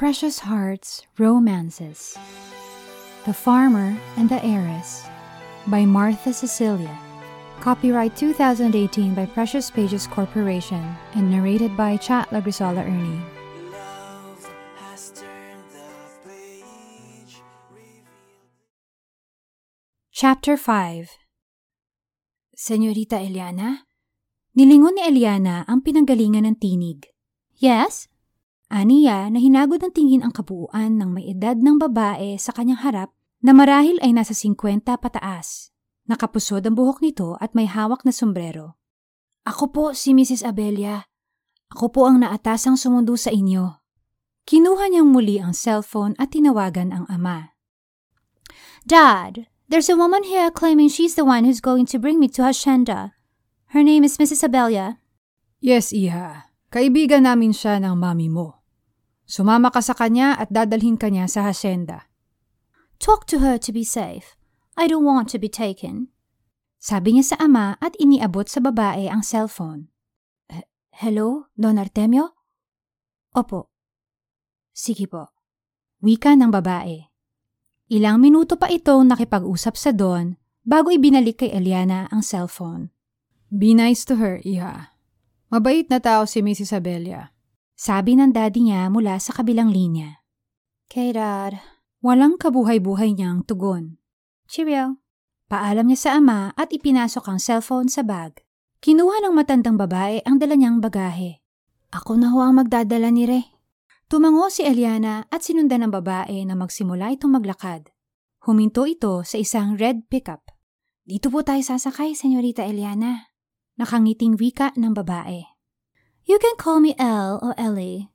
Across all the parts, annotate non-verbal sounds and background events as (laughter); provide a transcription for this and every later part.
Precious Hearts Romances The Farmer and the Heiress by Martha Cecilia. Copyright 2018 by Precious Pages Corporation and narrated by Chat Lagrisola Ernie. Love has turned the page, revealed. Chapter 5 Senyorita Eliana? Nilingon ni Eliana ang pinanggalingan ng tinig. Yes? Aniya na hinagod ng tingin ang kabuuan ng may edad ng babae sa kanyang harap na marahil ay nasa 50 pataas. Nakapusod ang buhok nito at may hawak na sombrero. Ako po si Mrs. Abelia. Ako po ang naatasang sumundo sa inyo. Kinuha niyang muli ang cellphone at tinawagan ang ama. Dad, there's a woman here claiming she's the one who's going to bring me to Hacienda. Her name is Mrs. Abelia. Yes, Iha. Kaibigan namin siya ng mami mo. Sumama ka sa kanya at dadalhin ka niya sa hacienda. Talk to her to be safe. I don't want to be taken. Sabi niya sa ama at iniabot sa babae ang cellphone. "Eh, Hello, Don Artemio? Opo. Sige po. Wika ng babae. Ilang minuto pa itong nakipag-usap sa Don bago ibinalik kay Eliana ang cellphone. Be nice to her, Iha. Mabait na tao si Mrs. Abelia. Sabi ng daddy niya mula sa kabilang linya. Kay Dad, walang kabuhay-buhay niyang tugon. Cheerio. Paalam niya sa ama at ipinasok ang cellphone sa bag. Kinuha ng matandang babae ang dala niyang bagahe. Ako na ho ang magdadala ni Re. Tumango si Eliana at sinundan ng babae na magsimula itong maglakad. Huminto ito sa isang red pickup. Dito po tayo sasakay, Senyorita Eliana. Nakangiting wika ng babae. You can call me Elle or Ellie.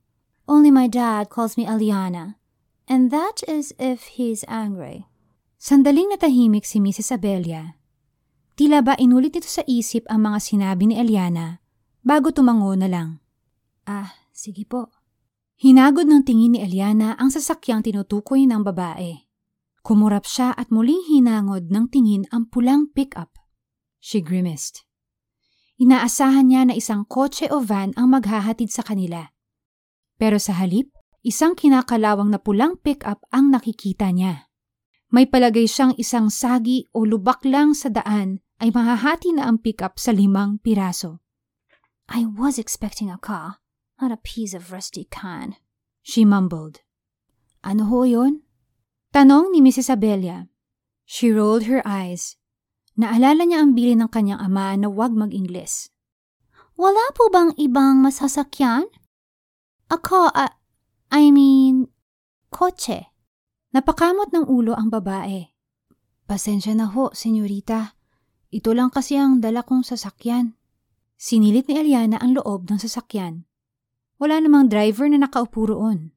Only my dad calls me Eliana. And that is if he's angry. Sandaling natahimik si Mrs. Abelia. Tila ba inulit ito sa isip ang mga sinabi ni Eliana bago tumango na lang. Ah, sige po. Hinagod ng tingin ni Eliana ang sasakyang tinutukoy ng babae. Kumurap siya at muling hinangod ng tingin ang pulang pick-up. She grimaced. Inaasahan niya na isang kotse o van ang maghahatid sa kanila. Pero sa halip, isang kinakalawang na pulang pick-up ang nakikita niya. May palagay siyang isang sagi o lubak lang sa daan ay mahahati na ang pick-up sa limang piraso. I was expecting a car, not a piece of rusty can, she mumbled. Ano ho yun? Tanong ni Mrs. Abelia. She rolled her eyes. Naalala niya ang bili ng kanyang ama na huwag mag-Ingles. Wala po bang ibang masasakyan? Ako, ah, I mean, kotse. Napakamot ng ulo ang babae. Pasensya na ho, senyorita. Ito lang kasi ang dala kong sasakyan. Sinilit ni Eliana ang loob ng sasakyan. Wala namang driver na nakaupo roon.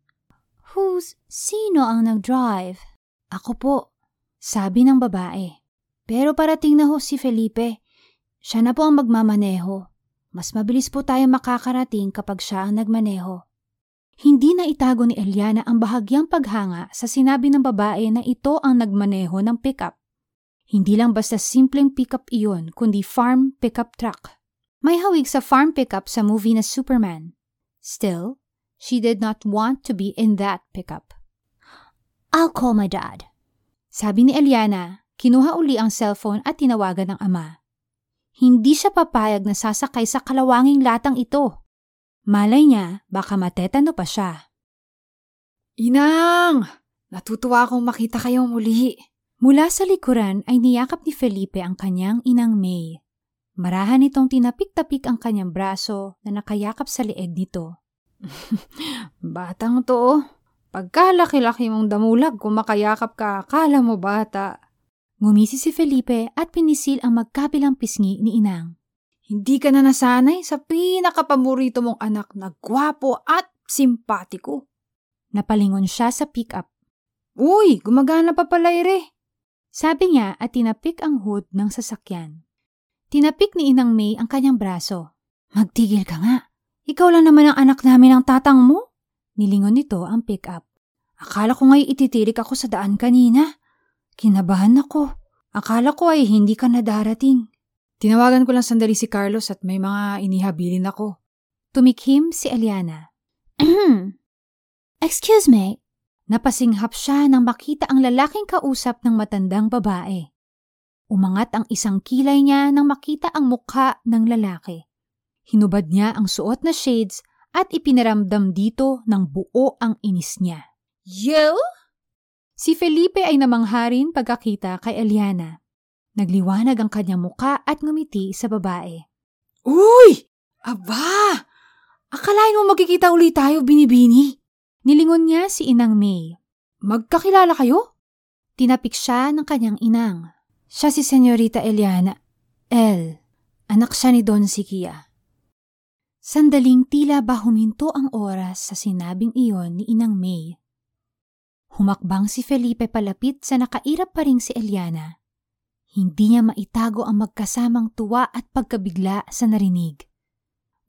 Who's, sino ang nag-drive? Ako po, sabi ng babae. Pero parating na ho si Felipe. Siya na po ang magmamaneho. Mas mabilis po tayo makakarating kapag siya ang nagmaneho. Hindi na itago ni Eliana ang bahagyang paghanga sa sinabi ng babae na ito ang nagmaneho ng pickup. Hindi lang basta simpleng pickup iyon, kundi farm pickup truck. May hawig sa farm pickup sa movie na Superman. Still, she did not want to be in that pickup. I'll call my dad. Sabi ni Eliana, kinuha uli ang cellphone at tinawagan ng ama. Hindi siya papayag na sasakay sa kalawanging latang ito. Malay niya, baka matetano pa siya. Inang! Natutuwa akong makita kayo muli. Mula sa likuran ay niyakap ni Felipe ang kanyang inang May. Marahan itong tinapik-tapik ang kanyang braso na nakayakap sa leeg nito. (laughs) Batang to. oh. Pagkalaki-laki mong damulag kung makayakap ka, akala mo bata. Ngumisi si Felipe at pinisil ang magkabilang pisngi ni Inang. Hindi ka na nasanay sa pinakapaborito mong anak na gwapo at simpatiko. Napalingon siya sa pick-up. Uy, gumagana pa pala ire. Sabi niya at tinapik ang hood ng sasakyan. Tinapik ni Inang May ang kanyang braso. Magtigil ka nga. Ikaw lang naman ang anak namin ng tatang mo. Nilingon nito ang pick-up. Akala ko nga'y ititirik ako sa daan kanina. Kinabahan ako. Akala ko ay hindi ka na darating. Tinawagan ko lang sandali si Carlos at may mga inihabilin ako. Tumikhim si Eliana. (clears throat) Excuse me. Napasinghap siya nang makita ang lalaking kausap ng matandang babae. Umangat ang isang kilay niya nang makita ang mukha ng lalaki. Hinubad niya ang suot na shades at ipinaramdam dito ng buo ang inis niya. You? Si Felipe ay namangharin pagkakita kay Eliana. Nagliwanag ang kanyang muka at ngumiti sa babae. Uy! Aba! Akalain mo magkikita ulit tayo, binibini? Nilingon niya si Inang May. Magkakilala kayo? Tinapik siya ng kanyang inang. Siya si Senyorita Eliana. El, anak siya ni Don Sikia. Sandaling tila ba huminto ang oras sa sinabing iyon ni Inang May. Humakbang si Felipe palapit sa nakairap pa ring si Eliana. Hindi niya maitago ang magkasamang tuwa at pagkabigla sa narinig.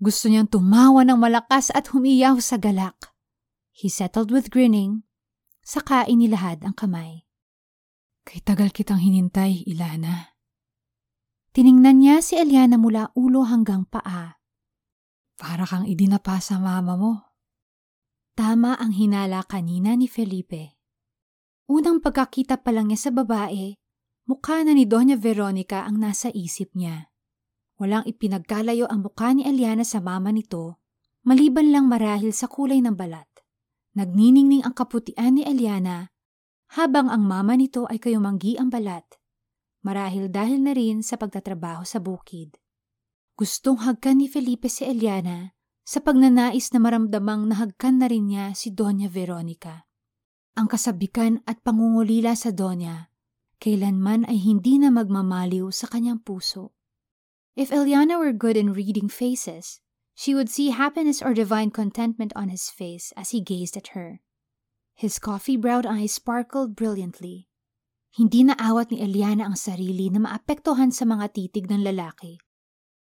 Gusto niyang tumawa ng malakas at humiyaw sa galak. He settled with grinning, saka inilahad ang kamay. Kay tagal kitang hinintay, Ilana. Tiningnan niya si Eliana mula ulo hanggang paa. Para kang idinapa sa mama mo. Tama ang hinala kanina ni Felipe. Unang pagkakita pa lang niya sa babae, mukha na ni Doña Veronica ang nasa isip niya. Walang ipinagkalayo ang mukha ni Eliana sa mama nito, maliban lang marahil sa kulay ng balat. Nagniningning ang kaputian ni Eliana habang ang mama nito ay kayumanggi ang balat, marahil dahil na rin sa pagtatrabaho sa bukid. Gustong hagkan ni Felipe si Eliana sa pagnanais na maramdamang nahagkan na rin niya si Doña Veronica. Ang kasabikan at pangungulila sa Doña, kailanman ay hindi na magmamaliw sa kanyang puso. If Eliana were good in reading faces, she would see happiness or divine contentment on his face as he gazed at her. His coffee-browed eyes sparkled brilliantly. Hindi na awat ni Eliana ang sarili na maapektuhan sa mga titig ng lalaki.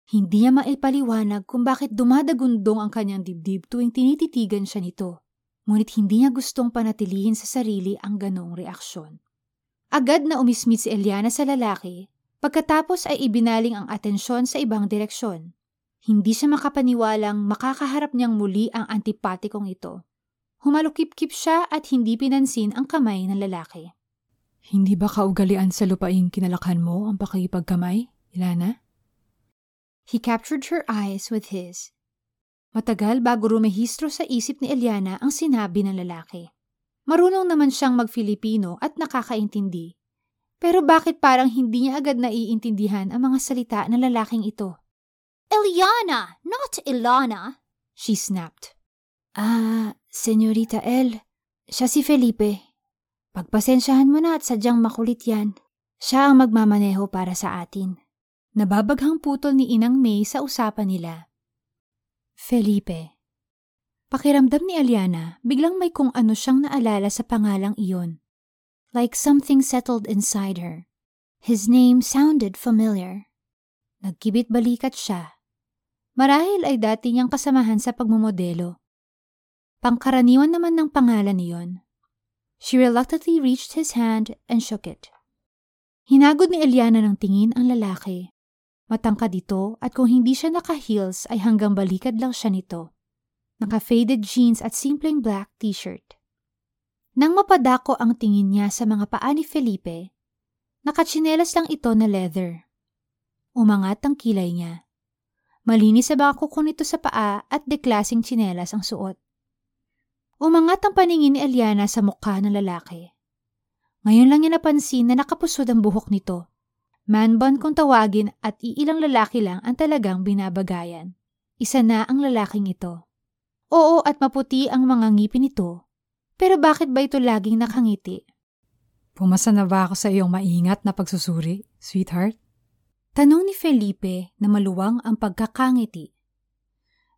Hindi niya maipaliwanag kung bakit dumadagundong ang kanyang dibdib tuwing tinititigan siya nito. Ngunit hindi niya gustong panatilihin sa sarili ang ganong reaksyon. Agad na umismit si Eliana sa lalaki, pagkatapos ay ibinaling ang atensyon sa ibang direksyon. Hindi siya makapaniwalang makakaharap niyang muli ang antipatikong ito. Humalukip-kip siya at hindi pinansin ang kamay ng lalaki. Hindi ba kaugalian sa lupaing kinalakhan mo ang pakipagkamay, Ilana? He captured her eyes with his. Matagal bago rumehistro sa isip ni Eliana ang sinabi ng lalaki. Marunong naman siyang mag-Filipino at nakakaintindi. Pero bakit parang hindi niya agad naiintindihan ang mga salita ng lalaking ito? Eliana, not Ilana. She snapped. Ah, Senyorita El, siya si Felipe. Pagpasensyahan mo na at sadyang makulit yan. Siya ang magmamaneho para sa atin. Nababaghang putol ni Inang May sa usapan nila. Felipe. Pakiramdam ni Aliana, biglang may kung ano siyang naalala sa pangalang iyon. Like something settled inside her. His name sounded familiar. Nagkibit balikat siya. Marahil ay dati niyang kasamahan sa pagmumodelo. Pangkaraniwan naman ng pangalan niyon. She reluctantly reached his hand and shook it. Hinagod ni Eliana ng tingin ang lalaki. Matangkad ito at kung hindi siya naka-heels ay hanggang balikad lang siya nito. Naka-faded jeans at simpleng black t-shirt. Nang mapadako ang tingin niya sa mga paa ni Felipe, nakatsinelas lang ito na leather. Umangat ang kilay niya. Malinis sa baka kuko nito sa paa at deklasing tsinelas ang suot. Umangat ang paningin ni Eliana sa mukha ng lalaki. Ngayon lang niya napansin na nakapusod ang buhok nito. Manbon kung tawagin at iilang lalaki lang ang talagang binabagayan. Isa na ang lalaking ito. Oo at maputi ang mga ngipin nito. Pero bakit ba ito laging nakangiti? Pumasa na ba ako sa iyong maingat na pagsusuri, sweetheart? Tanong ni Felipe na maluwang ang pagkakangiti.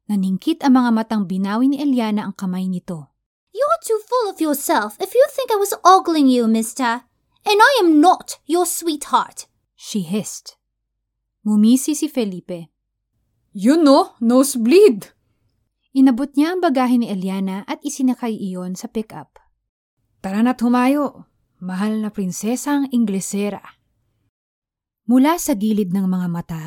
Naningkit ang mga matang binawi ni Eliana ang kamay nito. You're too full of yourself if you think I was ogling you, mister. And I am not your sweetheart. She hissed. Ngumisi si Felipe. Yun no, nosebleed! Inabot niya ang bagahe ni Eliana at isinakay iyon sa pick-up. Tara na't humayo, mahal na prinsesang Inglesera. Mula sa gilid ng mga mata,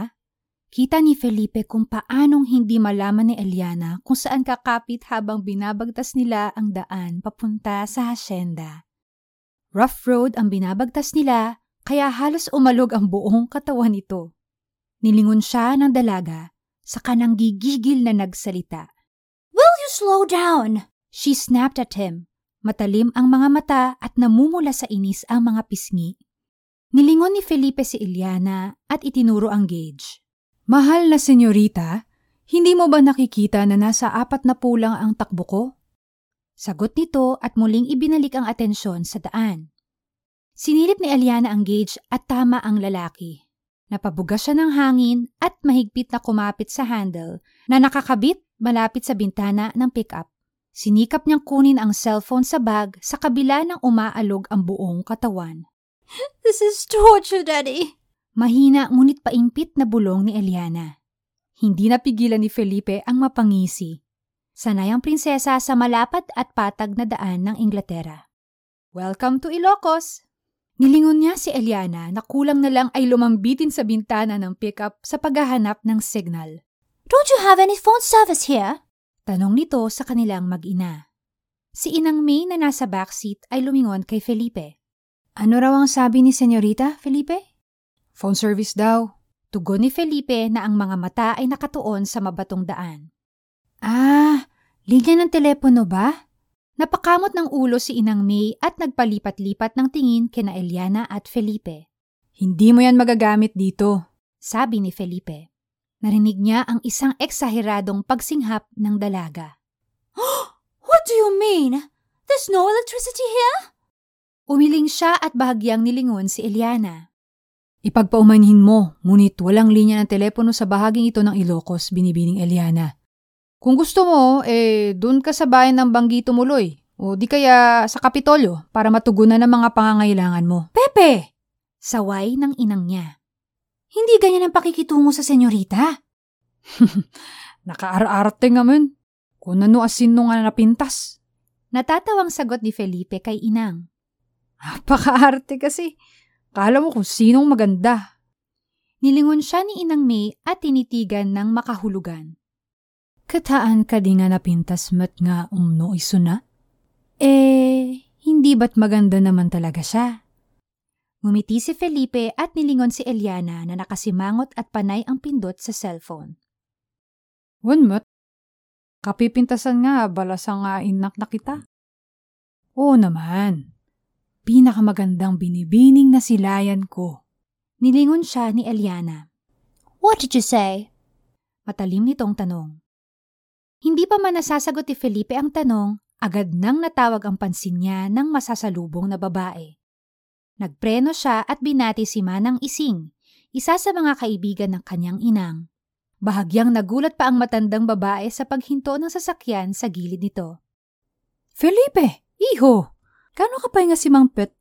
Kita ni Felipe kung paanong hindi malaman ni Eliana kung saan kakapit habang binabagtas nila ang daan papunta sa hasyenda. Rough road ang binabagtas nila kaya halos umalog ang buong katawan nito. Nilingon siya ng dalaga sa kanang gigigil na nagsalita. Will you slow down? She snapped at him. Matalim ang mga mata at namumula sa inis ang mga pisngi. Nilingon ni Felipe si Eliana at itinuro ang gauge. Mahal na senyorita, hindi mo ba nakikita na nasa apat na pulang ang takbo ko? Sagot nito at muling ibinalik ang atensyon sa daan. Sinilip ni Eliana ang gauge at tama ang lalaki. Napabuga siya ng hangin at mahigpit na kumapit sa handle na nakakabit malapit sa bintana ng pickup. Sinikap niyang kunin ang cellphone sa bag sa kabila ng umaalog ang buong katawan. (laughs) This is torture, Daddy. Mahina ngunit paimpit na bulong ni Eliana. Hindi napigilan ni Felipe ang mapangisi. Sanay ang prinsesa sa malapat at patag na daan ng Inglaterra. Welcome to Ilocos! Nilingon niya si Eliana na kulang na lang ay lumambitin sa bintana ng pickup sa paghahanap ng signal. Don't you have any phone service here? Tanong nito sa kanilang mag-ina. Si Inang May na nasa backseat ay lumingon kay Felipe. Ano raw ang sabi ni Senyorita, Felipe? Phone service daw. Tugon ni Felipe na ang mga mata ay nakatuon sa mabatong daan. Ah, linya ng telepono ba? Napakamot ng ulo si Inang May at nagpalipat-lipat ng tingin kina Eliana at Felipe. Hindi mo yan magagamit dito. Sabi ni Felipe. Narinig niya ang isang eksaheradong pagsinghap ng dalaga. (gasps) What do you mean? There's no electricity here? Umiling siya at bahagyang nilingon si Eliana. Ipagpaumanhin mo, ngunit walang linya ng telepono sa bahaging ito ng Ilocos, binibining Eliana. Kung gusto mo, eh, dun ka sa bayan ng Banggi tumuloy. O di kaya sa Kapitolyo para matugunan ang mga pangangailangan mo. Pepe! Saway ng inang niya. Hindi ganyan ang pakikitungo sa senyorita. (laughs) Nakaar-arte nga man. Kung ano asin nung nga napintas. Natatawang sagot ni Felipe kay inang. Napaka-arte kasi. Kala mo kung sinong maganda. Nilingon siya ni Inang May at tinitigan ng makahulugan. Kataan ka di nga napintas mat nga umno iso na? Eh, hindi ba't maganda naman talaga siya? Ngumiti si Felipe at nilingon si Eliana na nakasimangot at panay ang pindot sa cellphone. Wanmat? Kapipintasan nga, balasa nga inak na kita. Oo naman pinakamagandang binibining na silayan ko. Nilingon siya ni Eliana. What did you say? Matalim nitong tanong. Hindi pa man nasasagot ni Felipe ang tanong, agad nang natawag ang pansin niya ng masasalubong na babae. Nagpreno siya at binati si Manang Ising, isa sa mga kaibigan ng kanyang inang. Bahagyang nagulat pa ang matandang babae sa paghinto ng sasakyan sa gilid nito. Felipe, iho, Kano ka pa nga si Mang Pet?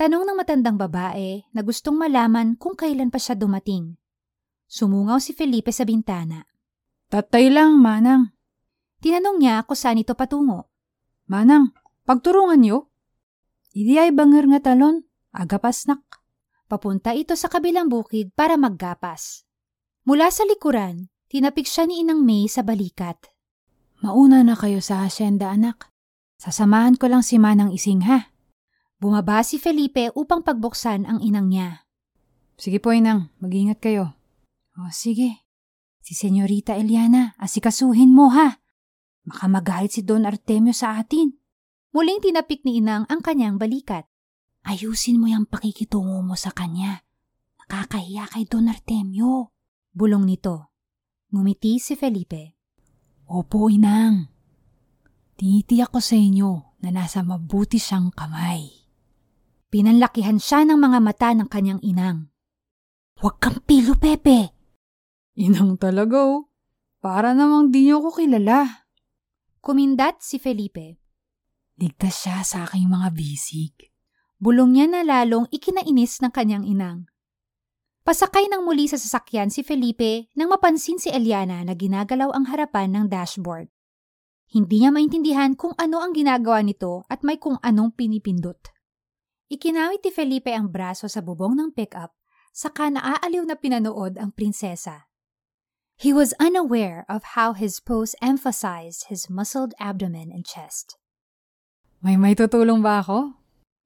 Tanong ng matandang babae na gustong malaman kung kailan pa siya dumating. Sumungaw si Felipe sa bintana. Tatay lang, Manang. Tinanong niya kung saan ito patungo. Manang, pagturungan niyo? Idi ay banger nga talon, agapas nak. Papunta ito sa kabilang bukid para maggapas. Mula sa likuran, tinapik siya ni Inang May sa balikat. Mauna na kayo sa hasyenda, anak. Sasamahan ko lang si Manang Ising ha. Bumaba si Felipe upang pagbuksan ang inang niya. Sige po, inang. Mag-ingat kayo. O, sige. Si Senyorita Eliana, asikasuhin mo ha. Baka magalit si Don Artemio sa atin. Muling tinapik ni Inang ang kanyang balikat. Ayusin mo yung pakikitungo mo sa kanya. Nakakahiya kay Don Artemio. Bulong nito. Ngumiti si Felipe. Opo, Inang. Tinitiyak ko sa inyo na nasa mabuti siyang kamay. Pinanlakihan siya ng mga mata ng kanyang inang. Huwag kang pilo, Pepe. Inang talaga oh. Para namang di niyo ko kilala. Kumindat si Felipe. Ligtas siya sa aking mga bisig. Bulong niya na lalong ikinainis ng kanyang inang. Pasakay ng muli sa sasakyan si Felipe nang mapansin si Eliana na ginagalaw ang harapan ng dashboard. Hindi niya maintindihan kung ano ang ginagawa nito at may kung anong pinipindot. Ikinawit ni Felipe ang braso sa bubong ng pickup, saka naaaliw na pinanood ang prinsesa. He was unaware of how his pose emphasized his muscled abdomen and chest. May may tutulong ba ako?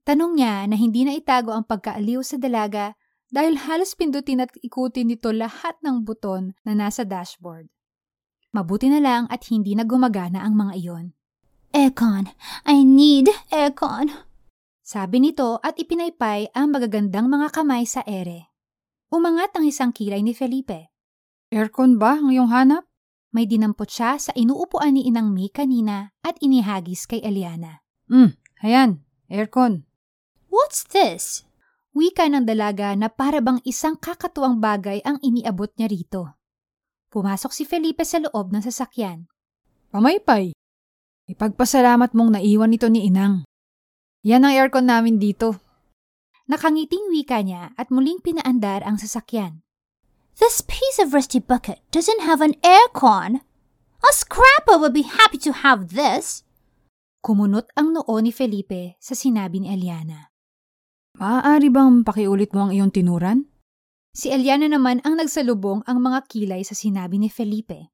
Tanong niya na hindi na itago ang pagkaaliw sa dalaga dahil halos pindutin at ikutin nito lahat ng buton na nasa dashboard. Mabuti na lang at hindi na gumagana ang mga iyon. Aircon. I need aircon. Sabi nito at ipinaypay ang magagandang mga kamay sa ere. Umangat ang isang kilay ni Felipe. Aircon ba ang iyong hanap? May dinampot siya sa inuupuan ni Inang May kanina at inihagis kay Eliana. Hmm, ayan, aircon. What's this? Wika ng dalaga na para bang isang kakatuwang bagay ang iniabot niya rito. Pumasok si Felipe sa loob ng sasakyan. Pamaypay. Ipagpasalamat mong naiwan ito ni Inang. Yan ang aircon namin dito. Nakangiting wika niya at muling pinaandar ang sasakyan. This piece of rusty bucket doesn't have an aircon. A scrapper would be happy to have this. Kumunot ang noo ni Felipe sa sinabi ni Eliana. Maaari bang pakiulit mo ang iyong tinuran? Si Eliana naman ang nagsalubong ang mga kilay sa sinabi ni Felipe.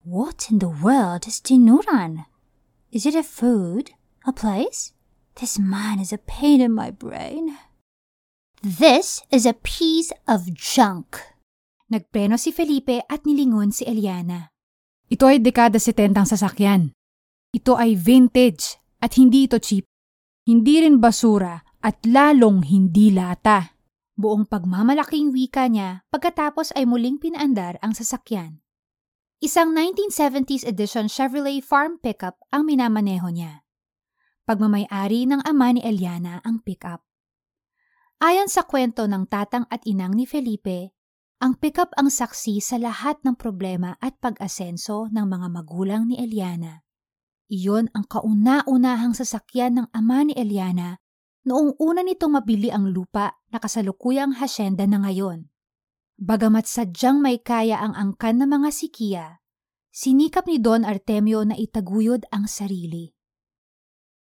What in the world is tinuran? Is it a food? A place? This man is a pain in my brain. This is a piece of junk. Nagpreno si Felipe at nilingon si Eliana. Ito ay dekada 70 ang sasakyan. Ito ay vintage at hindi ito cheap. Hindi rin basura at lalong hindi lata. Buong pagmamalaking wika niya pagkatapos ay muling pinaandar ang sasakyan. Isang 1970s edition Chevrolet farm pickup ang minamaneho niya. Pagmamayari ng ama ni Eliana ang pickup. Ayon sa kwento ng tatang at inang ni Felipe, ang pickup ang saksi sa lahat ng problema at pag-asenso ng mga magulang ni Eliana. Iyon ang kauna-unahang sasakyan ng ama ni Eliana noong una nitong mabili ang lupa na kasalukuyang hasyenda na ngayon. Bagamat sadyang may kaya ang angkan ng mga sikiya, sinikap ni Don Artemio na itaguyod ang sarili.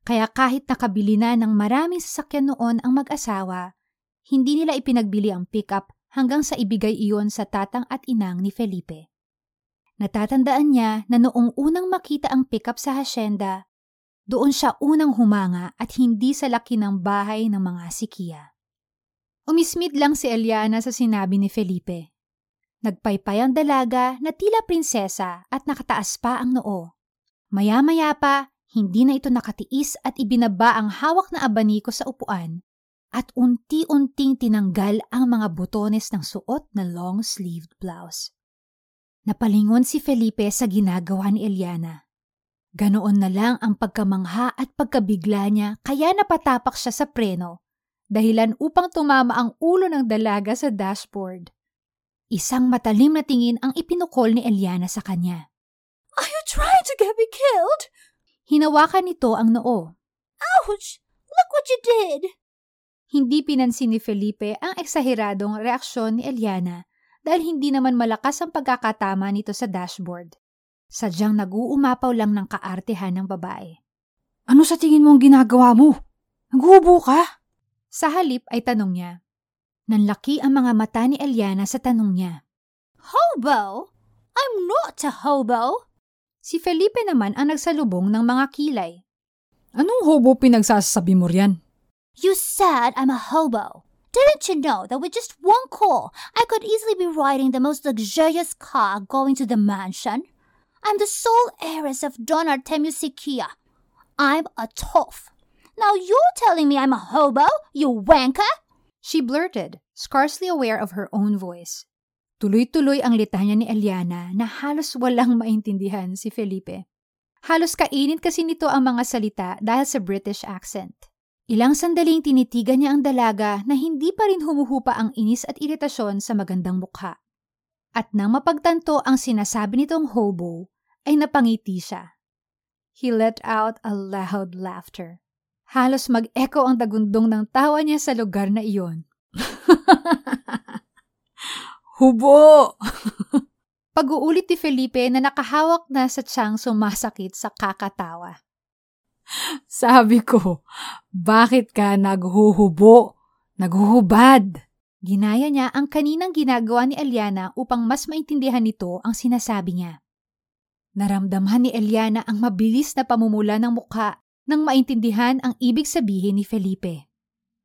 Kaya kahit nakabili na ng maraming sasakyan noon ang mag-asawa, hindi nila ipinagbili ang pickup hanggang sa ibigay iyon sa tatang at inang ni Felipe. Natatandaan niya na noong unang makita ang pickup sa hasyenda, doon siya unang humanga at hindi sa laki ng bahay ng mga sikiya. Umismid lang si Eliana sa sinabi ni Felipe. Nagpaypay ang dalaga na tila prinsesa at nakataas pa ang noo. Maya-maya pa, hindi na ito nakatiis at ibinaba ang hawak na abaniko sa upuan at unti-unting tinanggal ang mga botones ng suot na long-sleeved blouse. Napalingon si Felipe sa ginagawa ni Eliana. Ganoon na lang ang pagkamangha at pagkabigla niya kaya napatapak siya sa preno, dahilan upang tumama ang ulo ng dalaga sa dashboard. Isang matalim na tingin ang ipinukol ni Eliana sa kanya. Are you trying to get me killed? Hinawakan nito ang noo. Ouch! Look what you did! Hindi pinansin ni Felipe ang eksaheradong reaksyon ni Eliana dahil hindi naman malakas ang pagkakatama nito sa dashboard. Sadyang nag-uumapaw lang ng kaartehan ng babae. Ano sa tingin mo ang ginagawa mo? Naghuhubo ka? Sa halip ay tanong niya. Nanlaki ang mga mata ni Eliana sa tanong niya. Hobo? I'm not a hobo. Si Felipe naman ang nagsalubong ng mga kilay. Anong hobo pinagsasabi mo riyan? You said I'm a hobo. Didn't you know that with just one call, I could easily be riding the most luxurious car going to the mansion? I'm the sole heiress of Don Artemio Sikia. I'm a toff. Now you're telling me I'm a hobo, you wanker? She blurted, scarcely aware of her own voice. Tuloy-tuloy ang litanya ni Eliana na halos walang maintindihan si Felipe. Halos kainit kasi nito ang mga salita dahil sa British accent. Ilang sandaling tinitigan niya ang dalaga na hindi pa rin humuhupa ang inis at iritasyon sa magandang mukha. At nang mapagtanto ang sinasabi nitong hobo, ay napangiti siya. He let out a loud laughter. Halos mag-echo ang dagundong ng tawa niya sa lugar na iyon. (laughs) Hubo! (laughs) Pag-uulit ni Felipe na nakahawak na sa tiyang sumasakit sa kakatawa. (laughs) Sabi ko, bakit ka naghuhubo? Naghuhubad? Ginaya niya ang kaninang ginagawa ni Eliana upang mas maintindihan nito ang sinasabi niya. Naramdaman ni Eliana ang mabilis na pamumula ng mukha nang maintindihan ang ibig sabihin ni Felipe.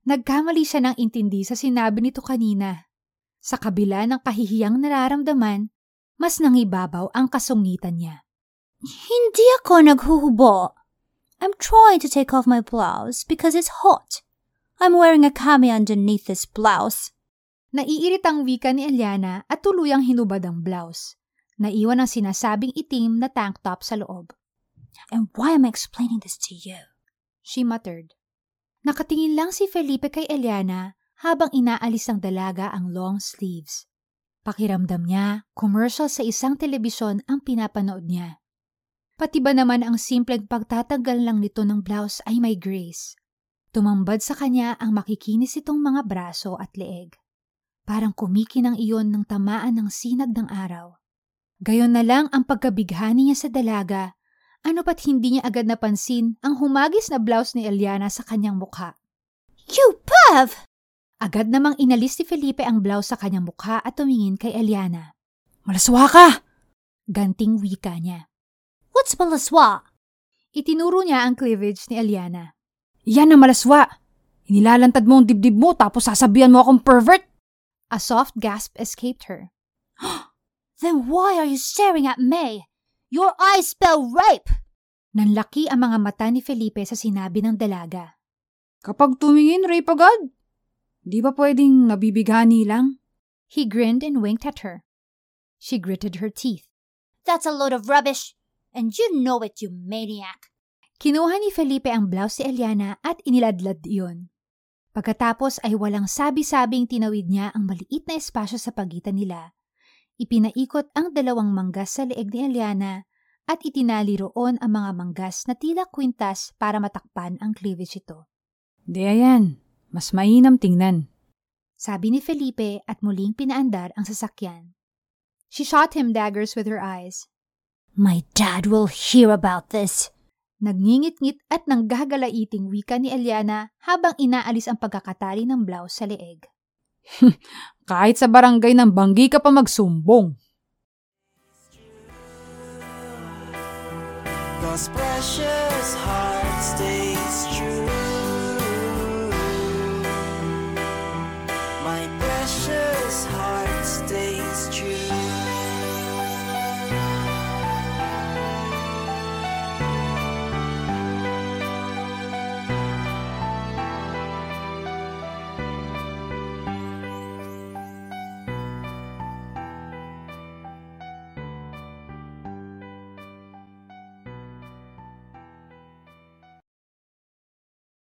Nagkamali siya ng intindi sa sinabi nito kanina. Sa kabila ng kahihiyang nararamdaman, mas nangibabaw ang kasungitan niya. Hindi ako naghuhubo. I'm trying to take off my blouse because it's hot. I'm wearing a cami underneath this blouse. Naiiritang wika ni Eliana at tuluyang hinubad ang blouse. Naiwan ang sinasabing itim na tank top sa loob. And why am I explaining this to you? She muttered. Nakatingin lang si Felipe kay Eliana habang inaalis ng dalaga ang long sleeves. Pakiramdam niya, commercial sa isang telebisyon ang pinapanood niya. Pati ba naman ang simpleng pagtatanggal lang nito ng blouse ay may grace. Tumambad sa kanya ang makikinis itong mga braso at leeg. Parang kumikinang iyon ng tamaan ng sinag ng araw. Gayon na lang ang pagkabighani niya sa dalaga, ano pat hindi niya agad napansin ang humagis na blouse ni Eliana sa kanyang mukha. You Bev! Agad namang inalis ni Felipe ang blouse sa kanyang mukha at tumingin kay Eliana. Malaswa ka! Ganting wika niya. What's malaswa? Itinuro niya ang cleavage ni Eliana. Yan ang malaswa! Inilalantad mo ang dibdib mo tapos sasabihan mo akong pervert! A soft gasp escaped her. (gasps) Then why are you staring at me? Your eyes spell rape! Nanlaki ang mga mata ni Felipe sa sinabi ng dalaga. Kapag tumingin, rape agad. Di ba pwedeng nabibighani lang? He grinned and winked at her. She gritted her teeth. That's a load of rubbish. And you know it, you maniac. Kinuha ni Felipe ang blouse si Eliana at iniladlad iyon. Pagkatapos ay walang sabi-sabing tinawid niya ang maliit na espasyo sa pagitan nila. Ipinaikot ang dalawang manggas sa leeg ni Eliana at itinali roon ang mga manggas na tila kwintas para matakpan ang cleavage ito. Di ayan. Mas mainam tingnan. Sabi ni Felipe at muling pinaandar ang sasakyan. She shot him daggers with her eyes. My dad will hear about this. Nagngingit-ngit at nanggagalaiting wika ni Eliana habang inaalis ang pagkakatali ng blouse sa leeg. (laughs) Kahit sa barangay ng banggi ka pa magsumbong. Those precious hearts stay